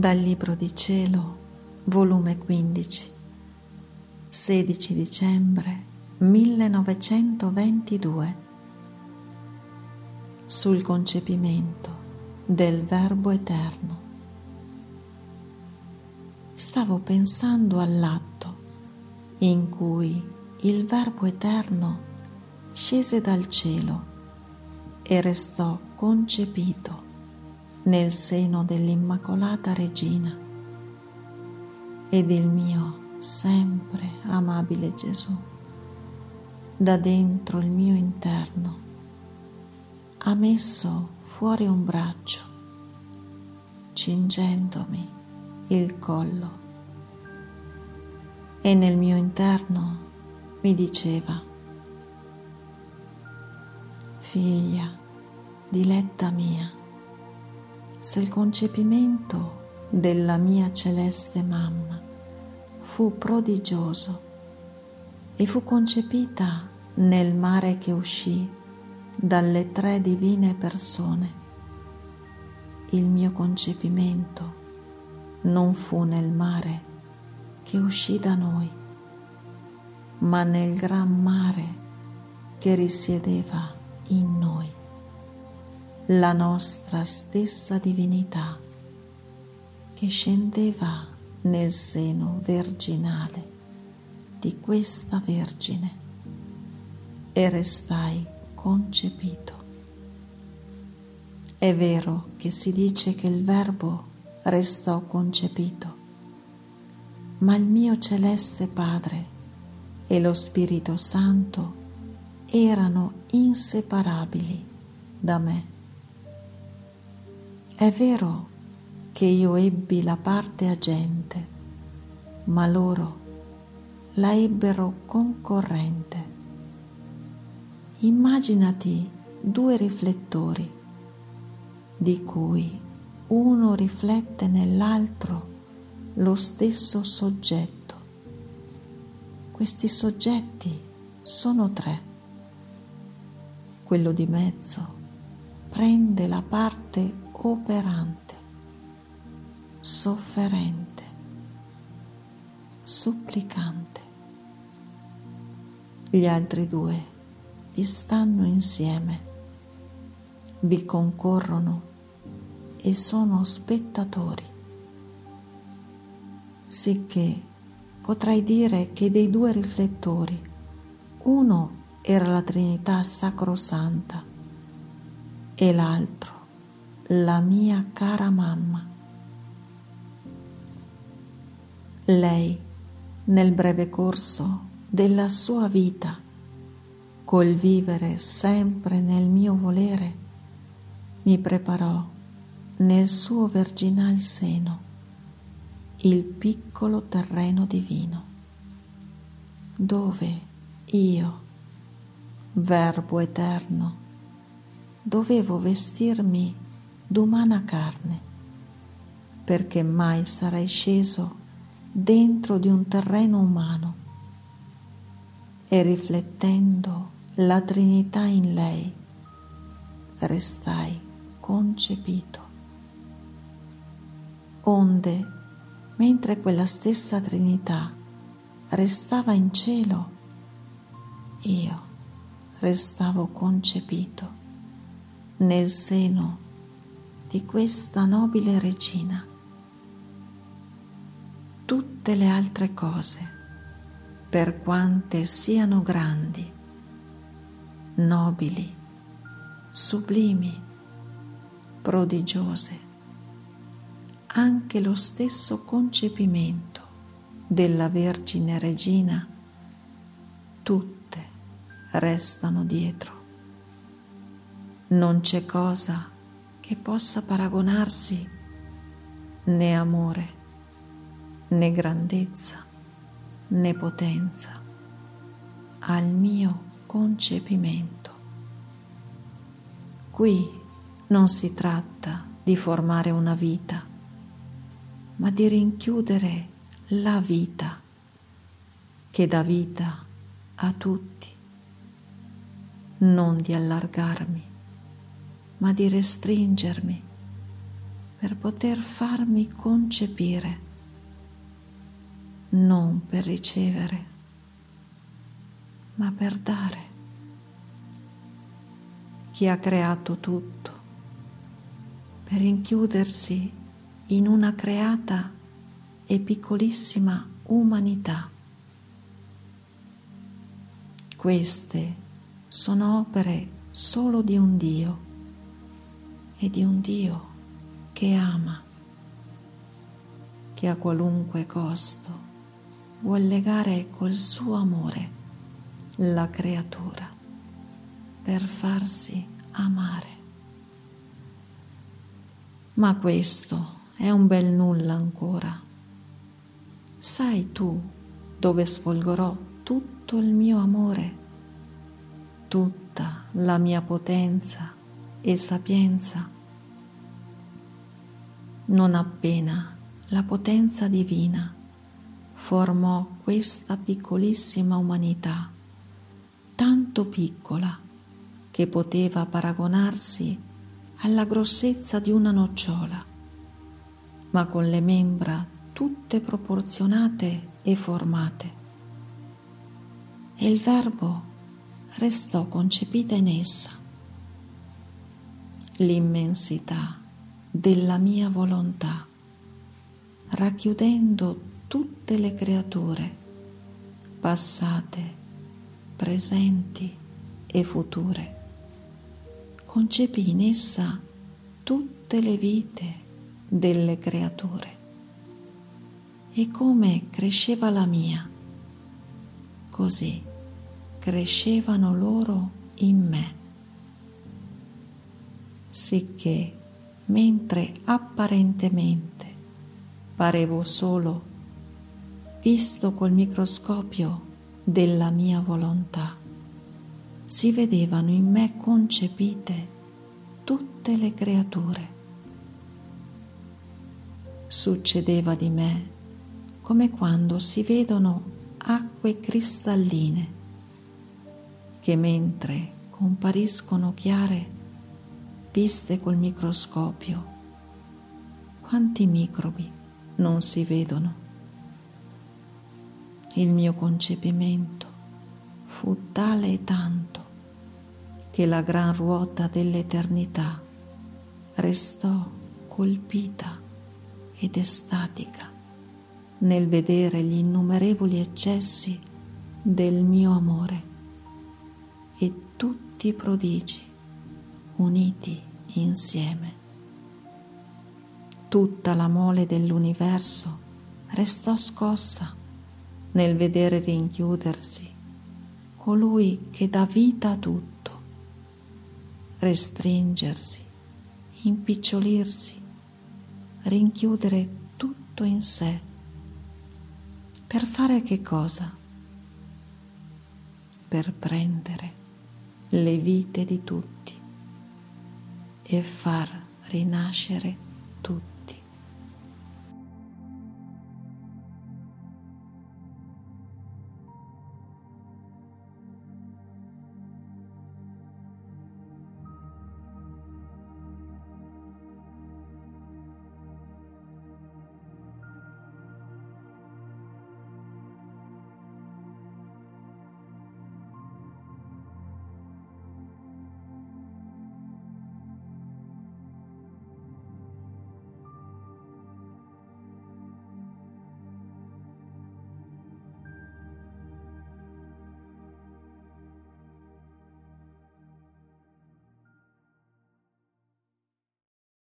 Dal Libro di Cielo, volume 15, 16 dicembre 1922, sul concepimento del Verbo Eterno. Stavo pensando all'atto in cui il Verbo Eterno scese dal cielo e restò concepito nel seno dell'Immacolata Regina ed il mio sempre amabile Gesù, da dentro il mio interno, ha messo fuori un braccio, cingendomi il collo. E nel mio interno mi diceva, figlia, diletta mia, se il concepimento della mia celeste mamma fu prodigioso e fu concepita nel mare che uscì dalle tre divine persone. Il mio concepimento non fu nel mare che uscì da noi, ma nel gran mare che risiedeva in noi la nostra stessa divinità che scendeva nel seno virginale di questa Vergine e restai concepito. È vero che si dice che il Verbo restò concepito, ma il mio celeste Padre e lo Spirito Santo erano inseparabili da me. È vero che io ebbi la parte agente, ma loro la ebbero concorrente. Immaginati due riflettori, di cui uno riflette nell'altro lo stesso soggetto. Questi soggetti sono tre. Quello di mezzo prende la parte operante, sofferente, supplicante. Gli altri due vi stanno insieme, vi concorrono e sono spettatori. Sicché potrai dire che dei due riflettori, uno era la Trinità Sacrosanta e l'altro la mia cara mamma. Lei, nel breve corso della sua vita, col vivere sempre nel mio volere, mi preparò nel suo virginal seno il piccolo terreno divino, dove io, Verbo eterno, dovevo vestirmi d'umana carne, perché mai sarai sceso dentro di un terreno umano e riflettendo la Trinità in lei, restai concepito. Onde, mentre quella stessa Trinità restava in cielo, io restavo concepito nel seno di questa nobile regina. Tutte le altre cose, per quante siano grandi, nobili, sublimi, prodigiose, anche lo stesso concepimento della Vergine Regina, tutte restano dietro. Non c'è cosa che possa paragonarsi né amore, né grandezza, né potenza al mio concepimento. Qui non si tratta di formare una vita, ma di rinchiudere la vita che dà vita a tutti, non di allargarmi ma di restringermi per poter farmi concepire, non per ricevere, ma per dare. Chi ha creato tutto per rinchiudersi in una creata e piccolissima umanità. Queste sono opere solo di un Dio e di un Dio che ama, che a qualunque costo vuol legare col suo amore la creatura per farsi amare. Ma questo è un bel nulla ancora. Sai tu dove sfolgorò tutto il mio amore, tutta la mia potenza e sapienza? Non appena la potenza divina formò questa piccolissima umanità, tanto piccola che poteva paragonarsi alla grossezza di una nocciola ma con le membra tutte proporzionate e formate. E il Verbo restò concepita in essa. L'immensità della mia volontà, racchiudendo tutte le creature, passate, presenti e future. Concepì in essa tutte le vite delle creature e come cresceva la mia, così crescevano loro in me, sicché mentre apparentemente parevo solo, visto col microscopio della mia volontà, si vedevano in me concepite tutte le creature. Succedeva di me come quando si vedono acque cristalline che mentre compariscono chiare viste col microscopio. Quanti microbi non si vedono? Il mio concepimento fu tale e tanto che la gran ruota dell'eternità restò colpita ed estatica nel vedere gli innumerevoli eccessi del mio amore e tutti i prodigi uniti insieme. Tutta la mole dell'universo restò scossa nel vedere rinchiudersi colui che dà vita a tutto, restringersi, impicciolirsi rinchiudere tutto in sé. Per fare che cosa? Per prendere le vite di tutti e far rinascere tutti.